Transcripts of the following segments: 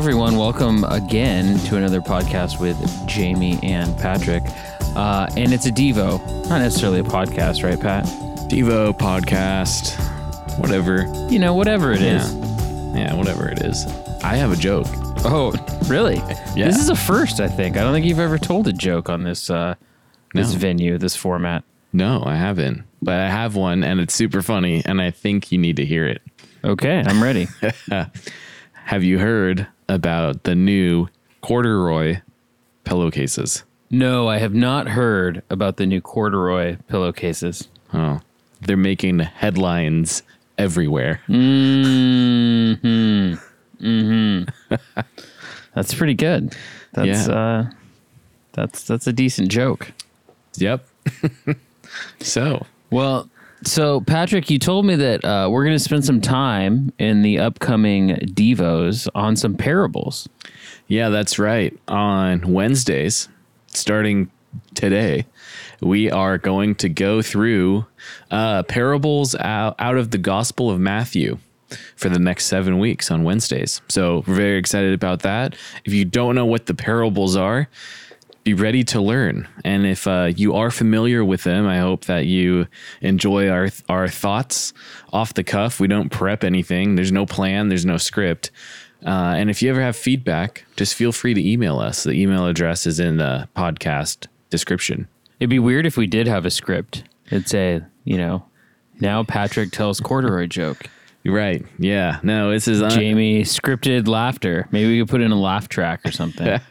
everyone. Welcome again to another podcast with Jamie and Patrick. Uh, and it's a Devo, not necessarily a podcast, right, Pat? Devo podcast, whatever. You know, whatever it is. Yeah. Yeah, whatever it is. I have a joke. Oh, really? Yeah. This is a first, I think. I don't think you've ever told a joke on this uh, this No. venue, this format. No, I haven't. But I have one and it's super funny and I think you need to hear it. Okay, I'm ready. Have you heard about the new corduroy pillowcases? no, I have not heard about the new corduroy pillowcases. Oh, they're making headlines everywhere. Hmm. Hmm. That's pretty good. That's Yeah. uh, that's that's a decent joke. Yep. so, Well, so Patrick, you told me that uh, we're going to spend some time in the upcoming Devos on some parables. yeah, that's right. On Wednesdays, starting today, we are going to go through uh, parables out, out of the Gospel of Matthew for the next seven weeks on Wednesdays. So we're very excited about that. If you don't know what the parables are, be ready to learn. And if uh, you are familiar with them, I hope that you enjoy our our thoughts off the cuff. We don't prep anything. There's no plan. There's no script. Uh, and if you ever have feedback, just feel free to email us. The email address is in the podcast description. It'd be weird if we did have a script. It'd say, you know, now Patrick tells corduroy joke. Right. Yeah. No, this is un- Jamie scripted laughter. Maybe we could put in a laugh track or something.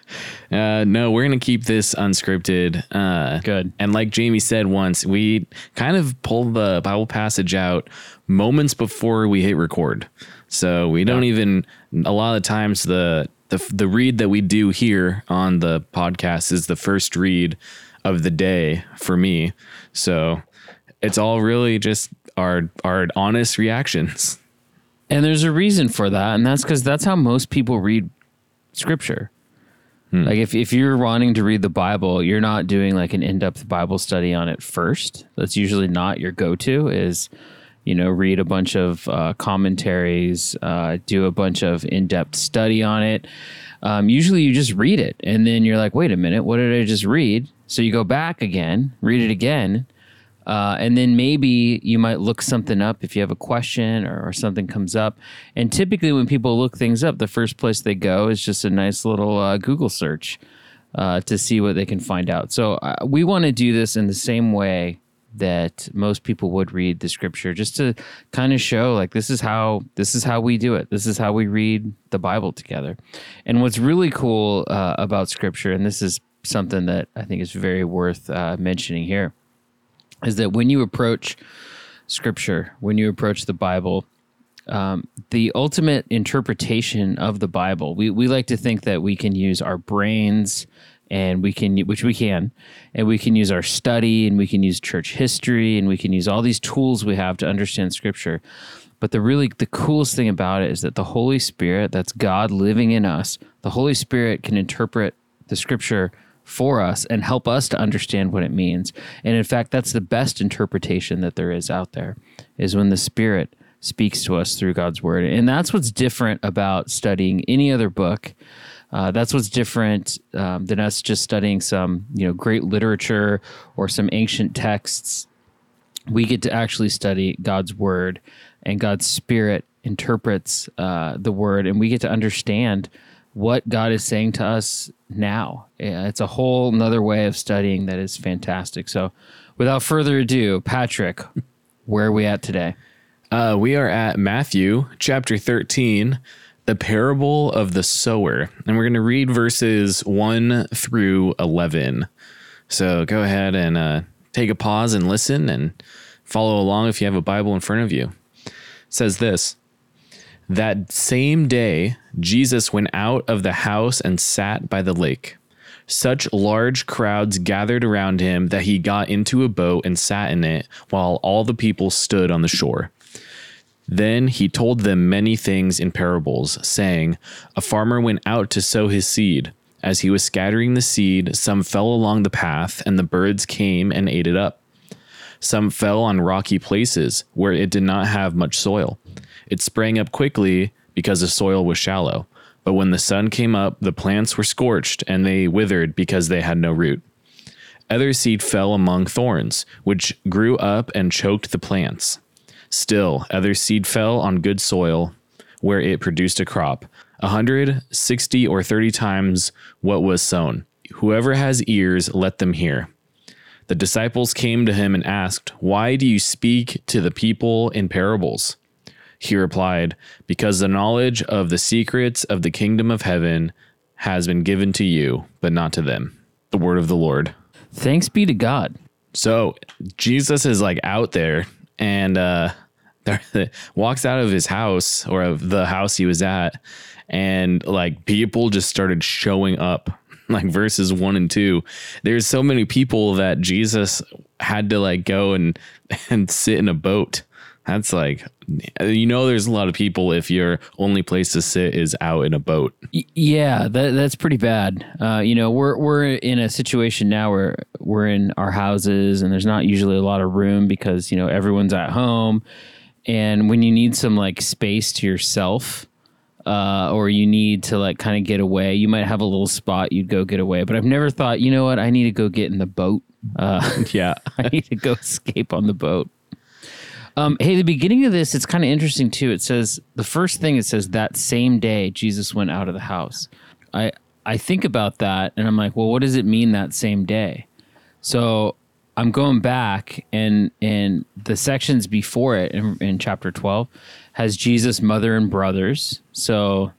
Uh, no, we're gonna keep this unscripted. Uh, Good. And like Jamie said once, we kind of pull the Bible passage out moments before we hit record. So we don't even. A lot of times the the the read that we do here on the podcast is the first read of the day for me. So it's all really just our our honest reactions. And there's a reason for that, and that's because that's how most people read scripture. Like if, if you're wanting to read the Bible, you're not doing like an in-depth Bible study on it first. That's usually not your go-to is, you know, read a bunch of uh, commentaries, uh, do a bunch of in-depth study on it. Um, usually you just read it and then you're like, wait a minute, what did I just read? So you go back again, read it again, uh, and then maybe you might look something up if you have a question or, or something comes up. And typically, when people look things up, the first place they go is just a nice little uh, Google search uh, to see what they can find out. So uh, we want to do this in the same way that most people would read the scripture just to kind of show like this is how this is how we do it this is how we read the bible together and what's really cool uh, about scripture and this is something that i think is very worth mentioning here is that when you approach scripture, when you approach the Bible, um, the ultimate interpretation of the Bible, we, we like to think that we can use our brains and we can, which we can, and we can use our study and we can use church history and we can use all these tools we have to understand scripture. But the really, the coolest thing about it is that the Holy Spirit, that's God living in us, the Holy Spirit can interpret the scripture for us and help us to understand what it means. And in fact, that's the best interpretation that there is out there is when the Spirit speaks to us through God's word. And that's what's different about studying any other book. Uh, that's what's different um, than us just studying some, you know, great literature or some ancient texts. We get to actually study God's word, and God's Spirit interprets uh, the word, and we get to understand what God is saying to us now. It's a whole nother way of studying that is fantastic. So, without further ado, Patrick, where are we at today? Uh, we are at Matthew chapter 13, the parable of the sower. And we're going to read verses 1 through 11. So go ahead and uh, take a pause and listen and follow along if you have a Bible in front of you. It says this That same day, Jesus went out of the house and sat by the lake. Such large crowds gathered around him that he got into a boat and sat in it while all the people stood on the shore. Then he told them many things in parables, saying, A farmer went out to sow his seed. As he was scattering the seed, some fell along the path, and the birds came and ate it up. Some fell on rocky places where it did not have much soil. It sprang up quickly because the soil was shallow. But when the sun came up, the plants were scorched and they withered because they had no root. Other seed fell among thorns, which grew up and choked the plants. Still, other seed fell on good soil, where it produced a crop, a hundred, sixty, or thirty times what was sown. Whoever has ears, let them hear. The disciples came to him and asked, Why do you speak to the people in parables? He replied, Because the knowledge of the secrets of the kingdom of heaven has been given to you, but not to them. The word of the Lord. Thanks be to God. So Jesus is like out there and uh walks out of his house or of the house he was at and like people just started showing up like verses 1 and 2 there's so many people that Jesus had to like go and and sit in a boat that's like you know there's a lot of people if your only place to sit is out in a boat Yeah, that, that's pretty bad. Uh, you know, we're we're in a situation now where we're in our houses and there's not usually a lot of room because you know everyone's at home, and when you need some like space to yourself, uh, or you need to like kind of get away, you might have a little spot you'd go get away. But I've never thought, you know what, I need to go get in the boat. Uh, yeah I need to go escape on the boat. Um, hey, the beginning of this, it's kind of interesting too. It says the first thing it says that same day Jesus went out of the house. I I think about that and I'm like, well, what does it mean that same day? So I'm going back and and the sections before it in, in chapter 12 has Jesus' mother and brothers. So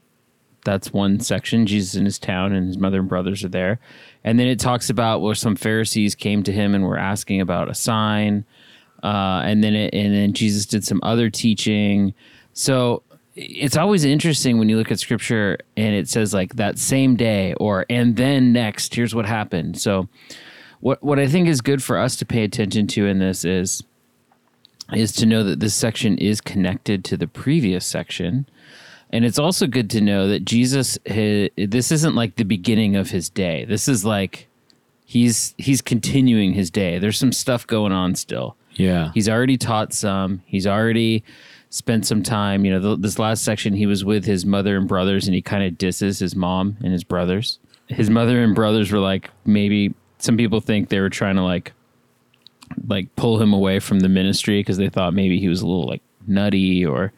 that's one section. Jesus in his town and his mother and brothers are there. And then it talks about where some Pharisees came to him and were asking about a sign. Uh, and then it, and then Jesus did some other teaching. So it's always interesting when you look at scripture and it says like that same day or and then next here's what happened. So what what I think is good for us to pay attention to in this is is to know that this section is connected to the previous section. And it's also good to know that Jesus, hi this isn't like the beginning of his day. This is like he's he's continuing his day. There's some stuff going on still. Yeah He's already taught some. He's already spent some time. You know, th this last section, he was with his mother and brothers, and he kind of disses his mom and his brothers. His mother and brothers were like maybe some people think they were trying to like like pull him away from the ministry because they thought maybe he was a little like nutty or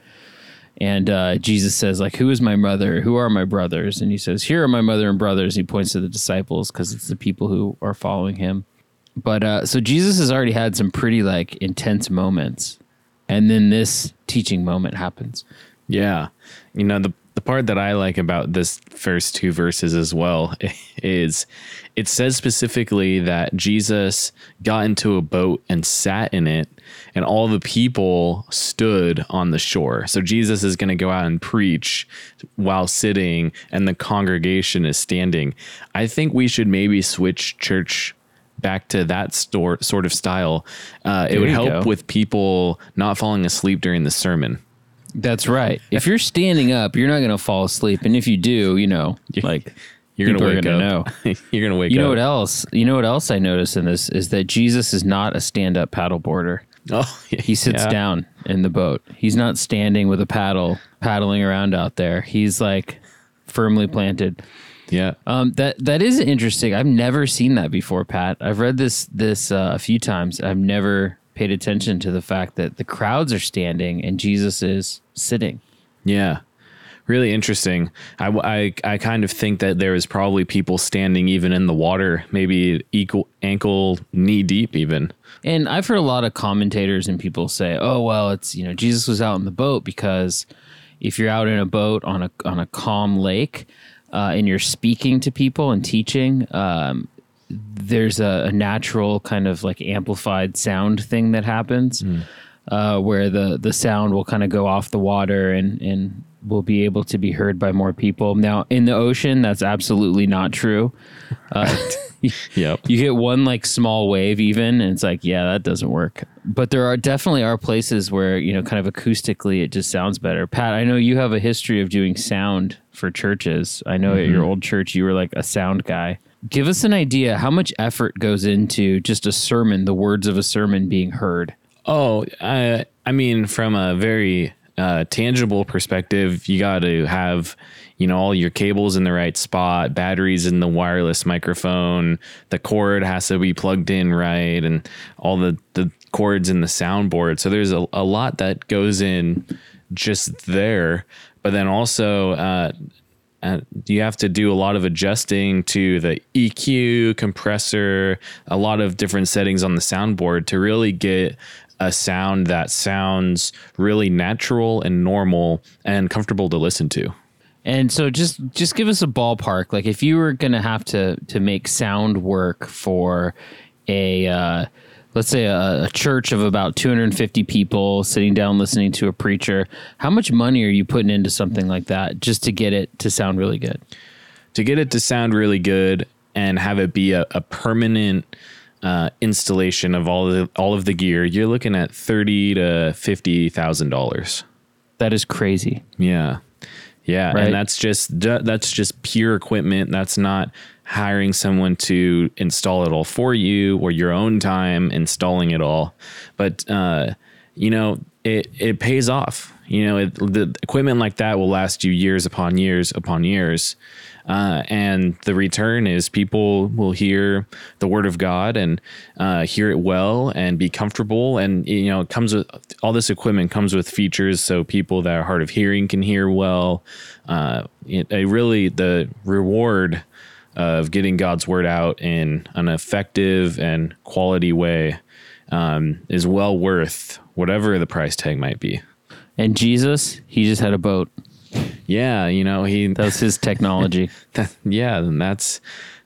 and uh, Jesus says like who is my mother who are my brothers and he says here are my mother and brothers he points to the disciples because it's the people who are following him but uh, so Jesus has already had some pretty like intense moments and then this teaching moment happens Yeah. You know, the the part that I like about this first two verses as well is it says specifically that Jesus got into a boat and sat in it and all the people stood on the shore. So Jesus is going to go out and preach while sitting and the congregation is standing. I think we should maybe switch church back to that store, sort of style. Uh, it would help go. with people not falling asleep during the sermon. that's right if you're standing up you're not going to fall asleep and if you do you know like You're gonna wake gonna up. know You're gonna wake You know up. what else? You know what else I noticed in this is that Jesus is not a stand-up paddleboarder. Oh, He sits yeah. down in the boat. He's not standing with a paddle paddling around out there. He's like firmly planted. Yeah. Um, that that is interesting. I've never seen that before, Pat. I've read this this uh, a few times. I've never paid attention to the fact that the crowds are standing and Jesus is sitting. Yeah. Really interesting. I, I, I kind of think that there is probably people standing even in the water, maybe equal ankle, knee deep, even. And I've heard a lot of commentators and people say, "Oh, well, it's you know Jesus was out in the boat because if you're out in a boat on a on a calm lake uh, and you're speaking to people and teaching, um, there's a, a natural kind of like amplified sound thing that happens uh, where the the sound will kind of go off the water and and will be able to be heard by more people. Now in the ocean, that's absolutely not true. Uh, Yep. you get one like small wave even and it's like yeah that doesn't work but there are definitely are places where you know kind of acoustically it just sounds better pat i know you have a history of doing sound for churches. I know at your old church you were like a sound guy. Give us an idea how much effort goes into just a sermon the words of a sermon being heard? Oh, I, I mean, from a very uh, tangible perspective, you got to have you know all your cables in the right spot, batteries in the wireless microphone, the cord has to be plugged in right, and all the the cords in the soundboard. So there's a, a lot that goes in just there, but then also. Uh, uh, you have to do a lot of adjusting to the EQ, compressor, a lot of different settings on the soundboard to really get a sound that sounds really natural and normal and comfortable to listen to. And so just just give us a ballpark. Like if you were gonna have to to make sound work for a uh, let's say a, a, church of about 250 people sitting down listening to a preacher, how much money are you putting into something like that just to get it to sound really good? To get it to sound really good and have it be a, a permanent uh, installation of all of the, all of the gear, you're looking at thirty to fifty thousand dollars. That is crazy. Yeah, yeah, right? and that's just that's just pure equipment. That's not hiring someone to install it all for you or your own time installing it all. But uh, you know, it it pays off. You know, it, the equipment like that will last you years upon years upon years. Uh, and the return is people will hear the word of God and uh, hear it well and be comfortable. And you know, it comes with all this equipment comes with features so people that are hard of hearing can hear well. Uh, it, it really the reward of getting God's word out in an effective and quality way um, is well worth whatever the price tag might be. And Jesus, he just had a boat. Yeah, you know, he that was his technology. that, yeah, and that's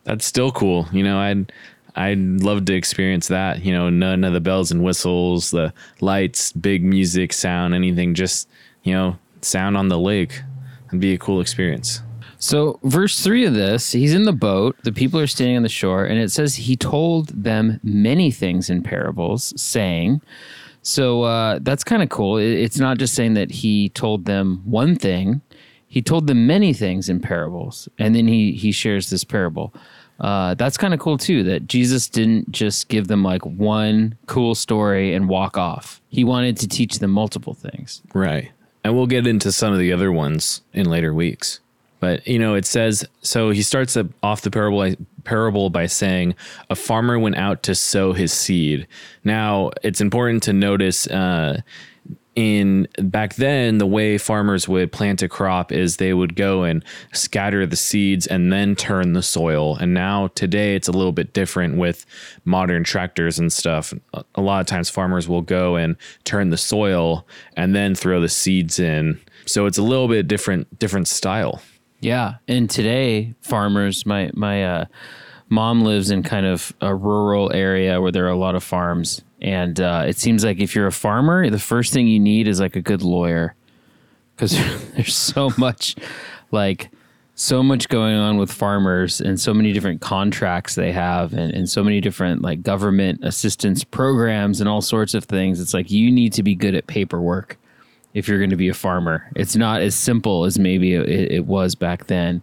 that's still cool. You know, I'd I'd love to experience that. You know, none of the bells and whistles, the lights, big music, sound, anything. Just you know, sound on the lake. It'd be a cool experience. So, verse three of this, he's in the boat. The people are standing on the shore, and it says he told them many things in parables, saying. So uh, that's kind of cool. It's not just saying that he told them one thing; he told them many things in parables, and then he he shares this parable. Uh, that's kind of cool too. That Jesus didn't just give them like one cool story and walk off. He wanted to teach them multiple things. Right, and we'll get into some of the other ones in later weeks. But you know, it says so. He starts off the parable parable by saying, "A farmer went out to sow his seed." Now, it's important to notice. Uh, in back then the way farmers would plant a crop is they would go and scatter the seeds and then turn the soil and now today it's a little bit different with modern tractors and stuff a lot of times farmers will go and turn the soil and then throw the seeds in so it's a little bit different different style yeah, and today farmers, my my uh, mom lives in kind of a rural area where there are a lot of farms, and uh, it seems like if you're a farmer, the first thing you need is like a good lawyer, because there's so much, like so much going on with farmers and so many different contracts they have and, and so many different like government assistance programs and all sorts of things. It's like you need to be good at paperwork if you're going to be a farmer. It's not as simple as maybe it, it was back then.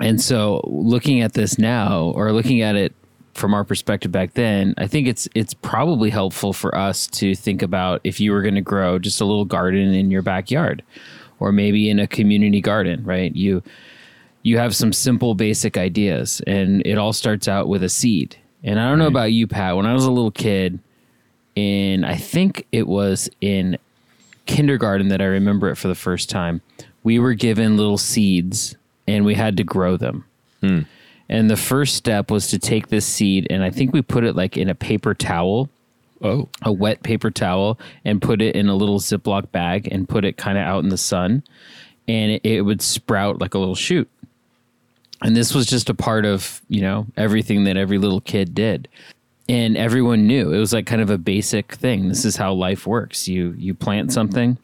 And so looking at this now or looking at it from our perspective back then, I think it's it's probably helpful for us to think about if you were going to grow just a little garden in your backyard or maybe in a community garden, right? You you have some simple basic ideas and it all starts out with a seed. And I don't know about you Pat, when I was a little kid in I think it was in kindergarten that I remember it for the first time, we were given little seeds and we had to grow them. Hmm. And the first step was to take this seed and I think we put it like in a paper towel. Oh. A wet paper towel and put it in a little Ziploc bag and put it kind of out in the sun. And it, it would sprout like a little shoot. And this was just a part of, you know, everything that every little kid did and everyone knew. It was like kind of a basic thing. This is how life works. You you plant something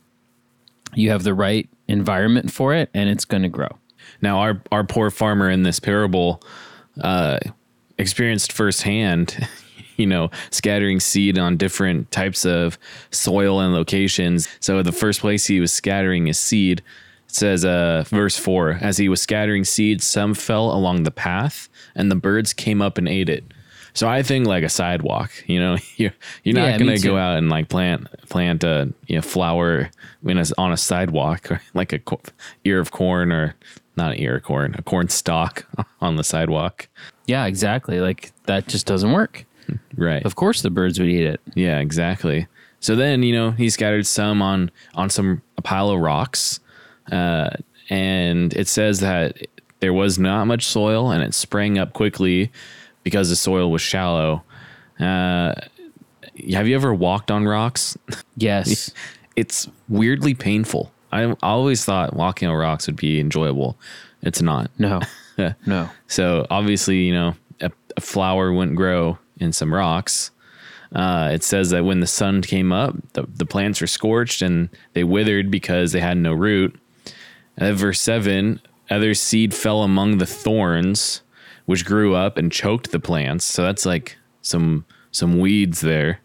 you have the right environment for it and it's going to grow. Now our our poor farmer in this parable uh, experienced firsthand you know scattering seed on different types of soil and locations. So the first place he was scattering his seed it says uh, verse 4 as he was scattering seed some fell along the path and the birds came up and ate it So I think like a sidewalk. You know, you're you're not Yeah, gonna go out and like plant plant a you know flower in a, on a sidewalk or like a ear of corn or not an ear of corn, a corn stalk on the sidewalk. Yeah, exactly. Like that just doesn't work. Right. Of course, the birds would eat it. Yeah, exactly. So then, you know, he scattered some on on some a pile of rocks, uh, and it says that there was not much soil, and it sprang up quickly because the soil was shallow. Uh, have you ever walked on rocks? Yes. it's weirdly painful. I always thought walking on rocks would be enjoyable. It's not. no. No. So obviously, you know, a, a flower wouldn't grow in some rocks. Uh, it says that when the sun came up, the, the plants were scorched and they withered because they had no root. And verse 7 other seed fell among the thorns, which grew up and choked the plants. So that's like some some weeds there.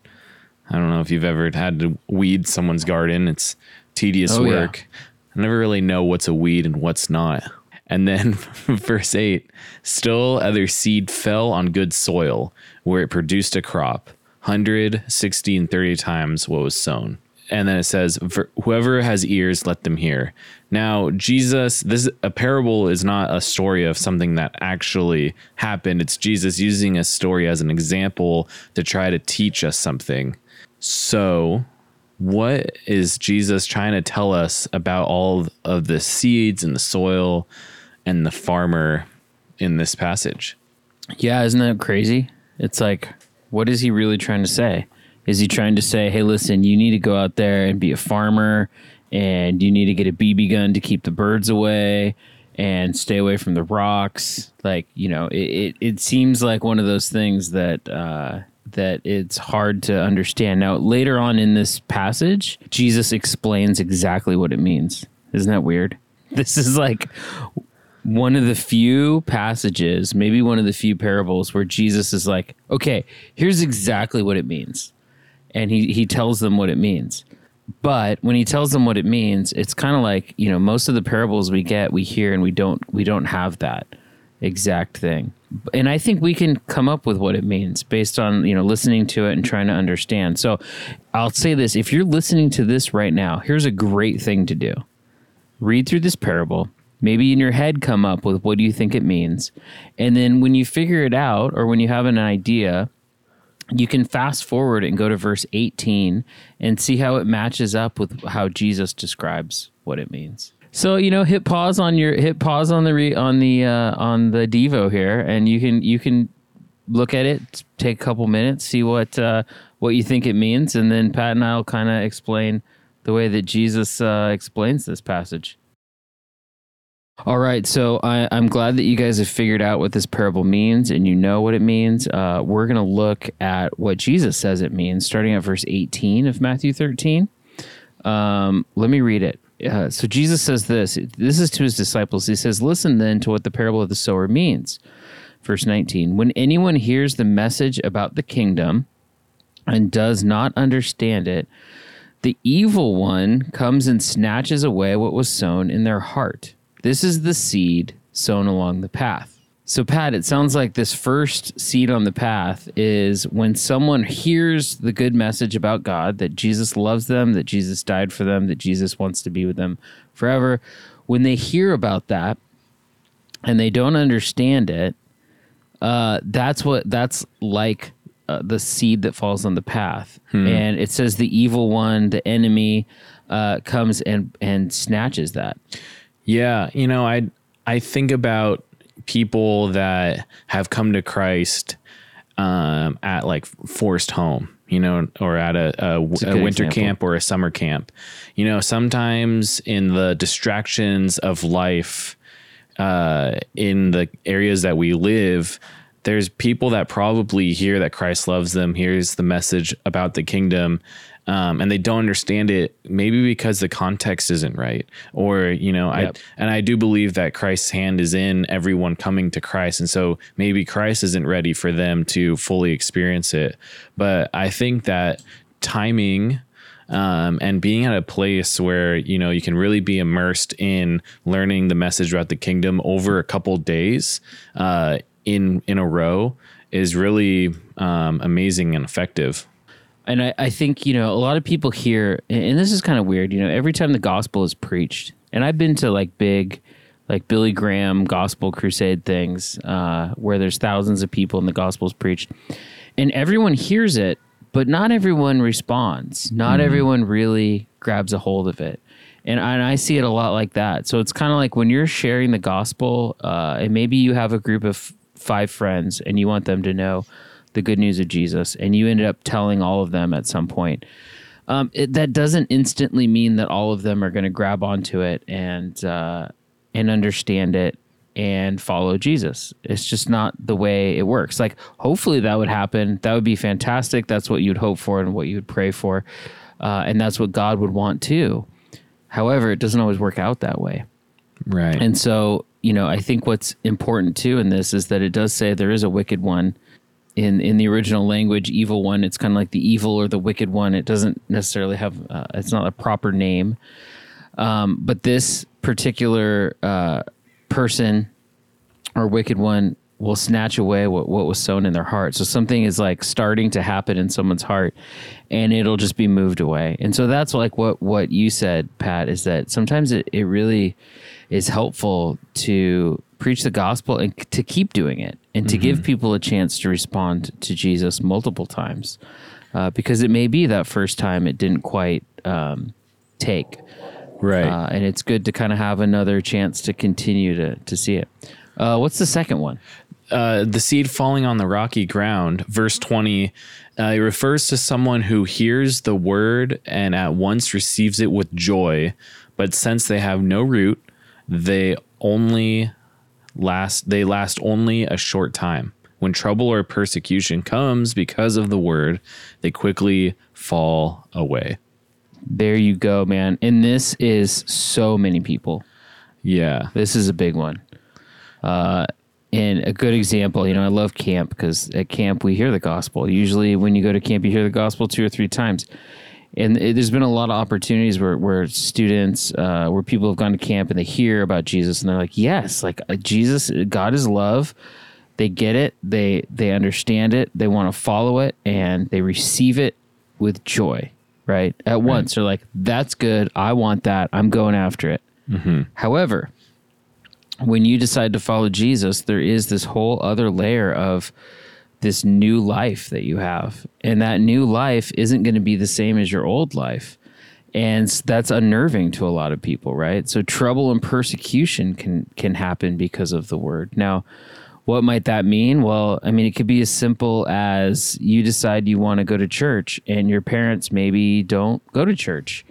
I don't know if you've ever had to weed someone's garden. It's tedious Oh, yeah. work. I never really know what's a weed and what's not. And then verse 8 still other seed fell on good soil where it produced a crop 100, 60, and 30 times what was sown. And then it says, whoever has ears, let them hear. Now, Jesus, this a parable is not a story of something that actually happened. It's Jesus using a story as an example to try to teach us something. So, what is Jesus trying to tell us about all of the seeds and the soil and the farmer in this passage? Yeah, isn't that crazy? It's like, what is he really trying to say? Is he trying to say, hey, listen, you need to go out there and be a farmer and you need to get a BB gun to keep the birds away and stay away from the rocks? Like, you know, it, it, it seems like one of those things that, uh, that it's hard to understand. Now, later on in this passage, Jesus explains exactly what it means. Isn't that weird? This is like one of the few passages, maybe one of the few parables where Jesus is like, okay, here's exactly what it means. And he, he tells them what it means. But when he tells them what it means, it's kind of like, you know, most of the parables we get, we hear and we don't we don't have that exact thing. And I think we can come up with what it means based on, you know, listening to it and trying to understand. So I'll say this, if you're listening to this right now, here's a great thing to do read through this parable maybe in your head come up with what do you think it means and then when you figure it out or when you have an idea you can fast forward and go to verse 18 and see how it matches up with how Jesus describes what it means. So you know, hit pause on your hit pause on the re, on the uh, on the Devo here, and you can you can look at it, take a couple minutes, see what uh, what you think it means, and then Pat and I will kind of explain the way that Jesus uh, explains this passage. All right, so I, I'm glad that you guys have figured out what this parable means and you know what it means. Uh, we're going to look at what Jesus says it means, starting at verse 18 of Matthew 13. Um, let me read it. Uh, so Jesus says this. This is to his disciples. He says, "Listen then to what the parable of the sower means." Verse 19. When anyone hears the message about the kingdom and does not understand it, the evil one comes and snatches away what was sown in their heart. This is the seed sown along the path. So, Pat, it sounds like this first seed on the path is when someone hears the good message about God, that Jesus loves them, that Jesus died for them, that Jesus wants to be with them forever. When they hear about that and they don't understand it, uh, that's what that's like uh, the seed that falls on the path. And it says the evil one, the enemy, uh, comes and and snatches that. Yeah, you know, I I think about people that have come to Christ um, at like Forest Home, you know, or at a, a, a winter example. camp or a summer camp. You know, sometimes in the distractions of life, uh, in the areas that we live, there's people that probably hear that Christ loves them, hears the message about the kingdom, um, and they don't understand it. Maybe because the context isn't right, or you know, Yep. I and I do believe that Christ's hand is in everyone coming to Christ, and so maybe Christ isn't ready for them to fully experience it. But I think that timing um, and being at a place where you know you can really be immersed in learning the message about the kingdom over a couple days uh, in in a row is really um, amazing and effective. And I, I think, you know, a lot of people here, and this is kind of weird, you know, every time the gospel is preached, and I've been to like big, like Billy Graham gospel crusade things uh, where there's thousands of people and the gospel's preached, and everyone hears it, but not everyone responds. Not mm. everyone really grabs a hold of it. And I, and I see it a lot like that. So it's kind of like when you're sharing the gospel, uh, and maybe you have a group of five friends and you want them to know the good news of Jesus, and you ended up telling all of them at some point. Um, it, that doesn't instantly mean that all of them are going to grab onto it and uh, and understand it and follow Jesus. It's just not the way it works. Like, hopefully, that would happen. That would be fantastic. That's what you'd hope for and what you would pray for, uh, and that's what God would want too. However, it doesn't always work out that way. Right. And so, you know, I think what's important too in this is that it does say there is a wicked one in in the original language evil one it's kind of like the evil or the wicked one. It doesn't necessarily have uh, it's not a proper name. Um, but this particular uh, person or wicked one will snatch away what, what was sown in their heart. So something is like starting to happen in someone's heart and it'll just be moved away. And so that's like what what you said pat is that sometimes it, it really is helpful to preach the gospel and to keep doing it and to mm-hmm. give people a chance to respond to Jesus multiple times. Uh, because it may be that first time it didn't quite um, take. Right. Uh, and it's good to kind of have another chance to continue to, to see it. Uh, what's the second one? Uh, the seed falling on the rocky ground, verse 20, uh, it refers to someone who hears the word and at once receives it with joy, but since they have no root, they only last they last only a short time. When trouble or persecution comes because of the word, they quickly fall away. There you go, man. And this is so many people. Yeah. This is a big one. Uh, and a good example, you know, I love camp because at camp we hear the gospel. Usually, when you go to camp, you hear the gospel two or three times and it, there's been a lot of opportunities where where students uh, where people have gone to camp and they hear about Jesus and they're like yes like uh, Jesus God is love. They get it. They they understand it. They want to follow it and they receive it with joy right? At right. once. They're like that's good. I want that. I'm going after it. Mm-hmm. however when you decide to follow Jesus there is this whole other layer of this new life that you have. And that new life isn't going to be the same as your old life. And that's unnerving to a lot of people, right? So trouble and persecution can can happen because of the word. Now, what might that mean? Well, I mean, it could be as simple as you decide you want to go to church and your parents maybe don't go to church.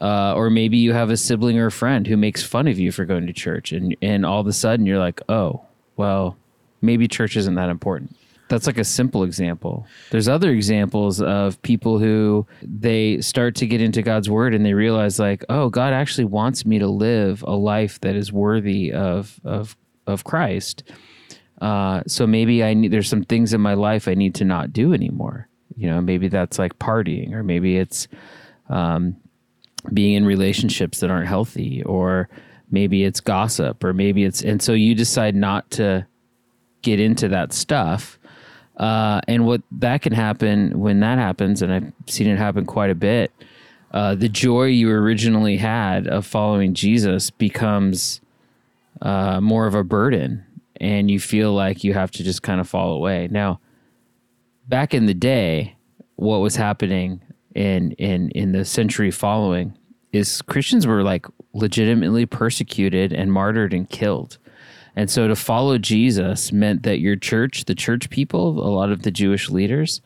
Uh, or maybe you have a sibling or a friend who makes fun of you for going to church and, and all of a sudden you're like, oh, well, maybe church isn't that important that's like a simple example. There's other examples of people who they start to get into God's word and they realize like, oh, God actually wants me to live a life that is worthy of of of Christ. Uh, so maybe I need there's some things in my life I need to not do anymore. You know, maybe that's like partying, or maybe it's um, being in relationships that aren't healthy, or maybe it's gossip, or maybe it's and so you decide not to get into that stuff uh, and what that can happen when that happens, and I've seen it happen quite a bit, uh, the joy you originally had of following Jesus becomes uh, more of a burden, and you feel like you have to just kind of fall away. Now, back in the day, what was happening in in in the century following is Christians were like legitimately persecuted and martyred and killed. And so to follow Jesus meant that your church, the church people, a lot of the Jewish leaders,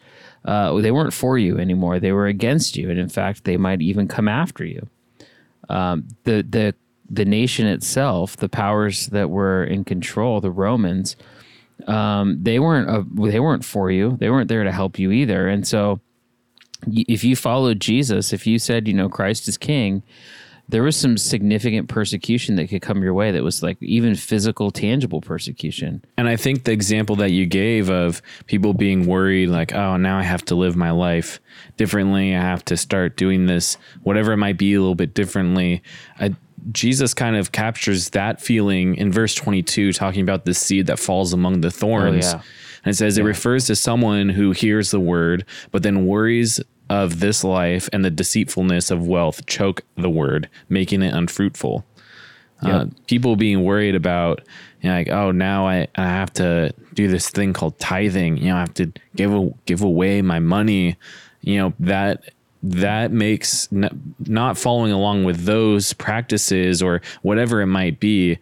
uh, they weren't for you anymore. They were against you, and in fact, they might even come after you. Um, the the the nation itself, the powers that were in control, the Romans, um, they weren't uh, they weren't for you. They weren't there to help you either. And so, if you followed Jesus, if you said, you know, Christ is King, there was some significant persecution that could come your way that was like even physical, tangible persecution. And I think the example that you gave of people being worried, like, oh, now I have to live my life differently. I have to start doing this, whatever it might be, a little bit differently. I, Jesus kind of captures that feeling in verse 22, talking about the seed that falls among the oh, thorns. Oh, yeah. And it says it refers to someone who hears the word, but then worries of this life and the deceitfulness of wealth choke the word, making it unfruitful. Uh, people being worried about, you know, like, oh, now I, I have to do this thing called tithing. You know, I have to give a, give away my money. You know that that makes n- not following along with those practices or whatever it might be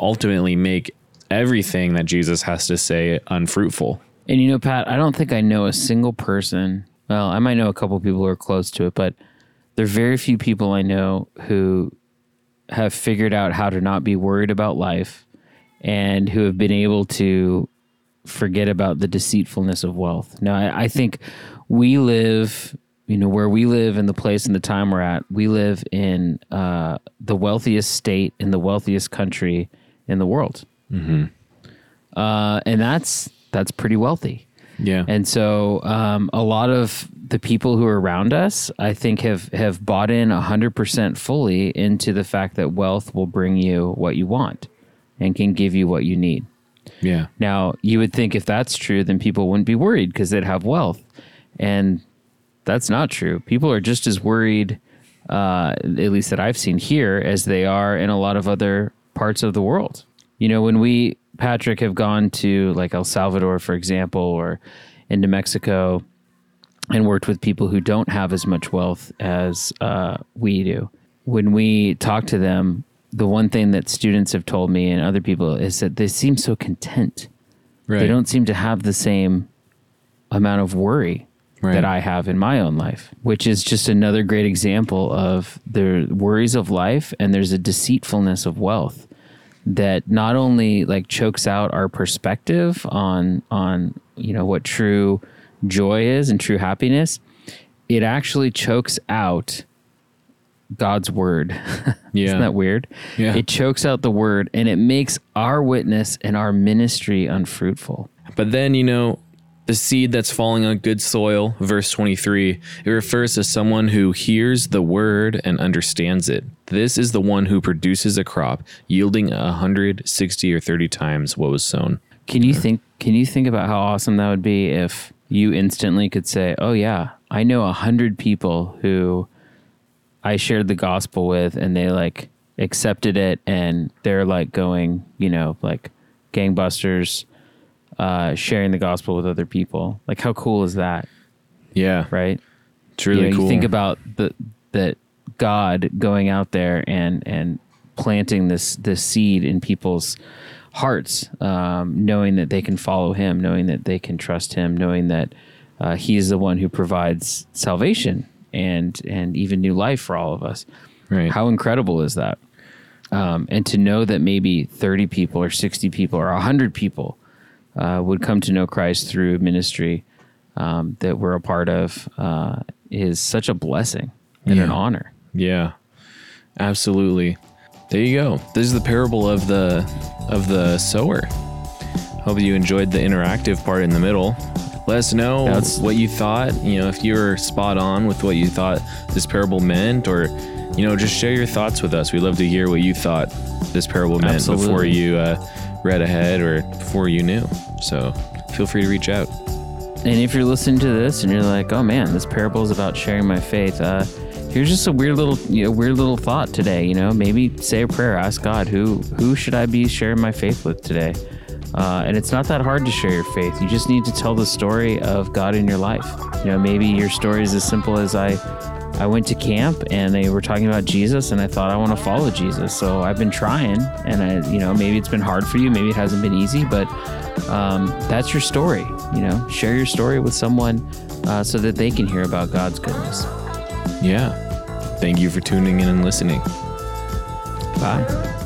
ultimately make everything that Jesus has to say unfruitful. And you know, Pat, I don't think I know a single person. Well, I might know a couple people who are close to it, but there are very few people I know who have figured out how to not be worried about life and who have been able to forget about the deceitfulness of wealth. Now, I, I think we live, you know, where we live and the place and the time we're at, we live in uh, the wealthiest state in the wealthiest country in the world. Uh, and that's that's pretty wealthy. Yeah. And so um, a lot of the people who are around us, I think, have have bought in hundred percent fully into the fact that wealth will bring you what you want and can give you what you need. yeah. Now, you would think if that's true, then people wouldn't be worried because they'd have wealth, and that's not true. People are just as worried, uh, at least that I've seen here, as they are in a lot of other parts of the world. You know, when we Patrick have gone to like El Salvador, for example, or into Mexico, and worked with people who don't have as much wealth as uh, we do. When we talk to them, the one thing that students have told me and other people is that they seem so content. Right. They don't seem to have the same amount of worry Right. that I have in my own life, which is just another great example of the worries of life and there's a deceitfulness of wealth that not only like chokes out our perspective on on you know what true joy is and true happiness, it actually chokes out God's word. Yeah. Isn't that weird? Yeah. It chokes out the word and it makes our witness and our ministry unfruitful. But then, you know, the seed that's falling on good soil, verse 23, it refers to someone who hears the word and understands it. This is the one who produces a crop yielding a 160 or 30 times what was sown. Can you think can you think about how awesome that would be if you instantly could say, "Oh yeah, I know a hundred people who I shared the gospel with, and they like accepted it, and they're like going, you know, like gangbusters, uh, sharing the gospel with other people. Like, how cool is that, Yeah. right? It's really you know, cool. You think about the that God going out there and and planting this this seed in people's hearts, um, knowing that they can follow Him, knowing that they can trust Him, knowing that uh, He is the one who provides salvation and and even new life for all of us. Right. How incredible is that? Um, and to know that maybe thirty people or sixty people or hundred people uh, would come to know Christ through ministry um, that we're a part of uh, is such a blessing and an honor. Yeah, absolutely. There you go. This is the parable of the of the sower. Hope you enjoyed the interactive part in the middle. Let us know That's- what you thought. You know, if you were spot on with what you thought this parable meant, or you know, just share your thoughts with us. We love to hear what you thought this parable meant before you uh, read ahead or before you knew. So feel free to reach out. And if you're listening to this and you're like, "Oh man, this parable is about sharing my faith," uh, here's just a weird little, you know, weird little thought today. You know, maybe say a prayer, ask God, who who should I be sharing my faith with today? Uh, and it's not that hard to share your faith. You just need to tell the story of God in your life. You know, maybe your story is as simple as I. I went to camp and they were talking about Jesus and I thought I want to follow Jesus. So I've been trying and I, you know, maybe it's been hard for you. Maybe it hasn't been easy, but um, that's your story. You know, share your story with someone uh, so that they can hear about God's goodness. Yeah. Thank you for tuning in and listening. Bye.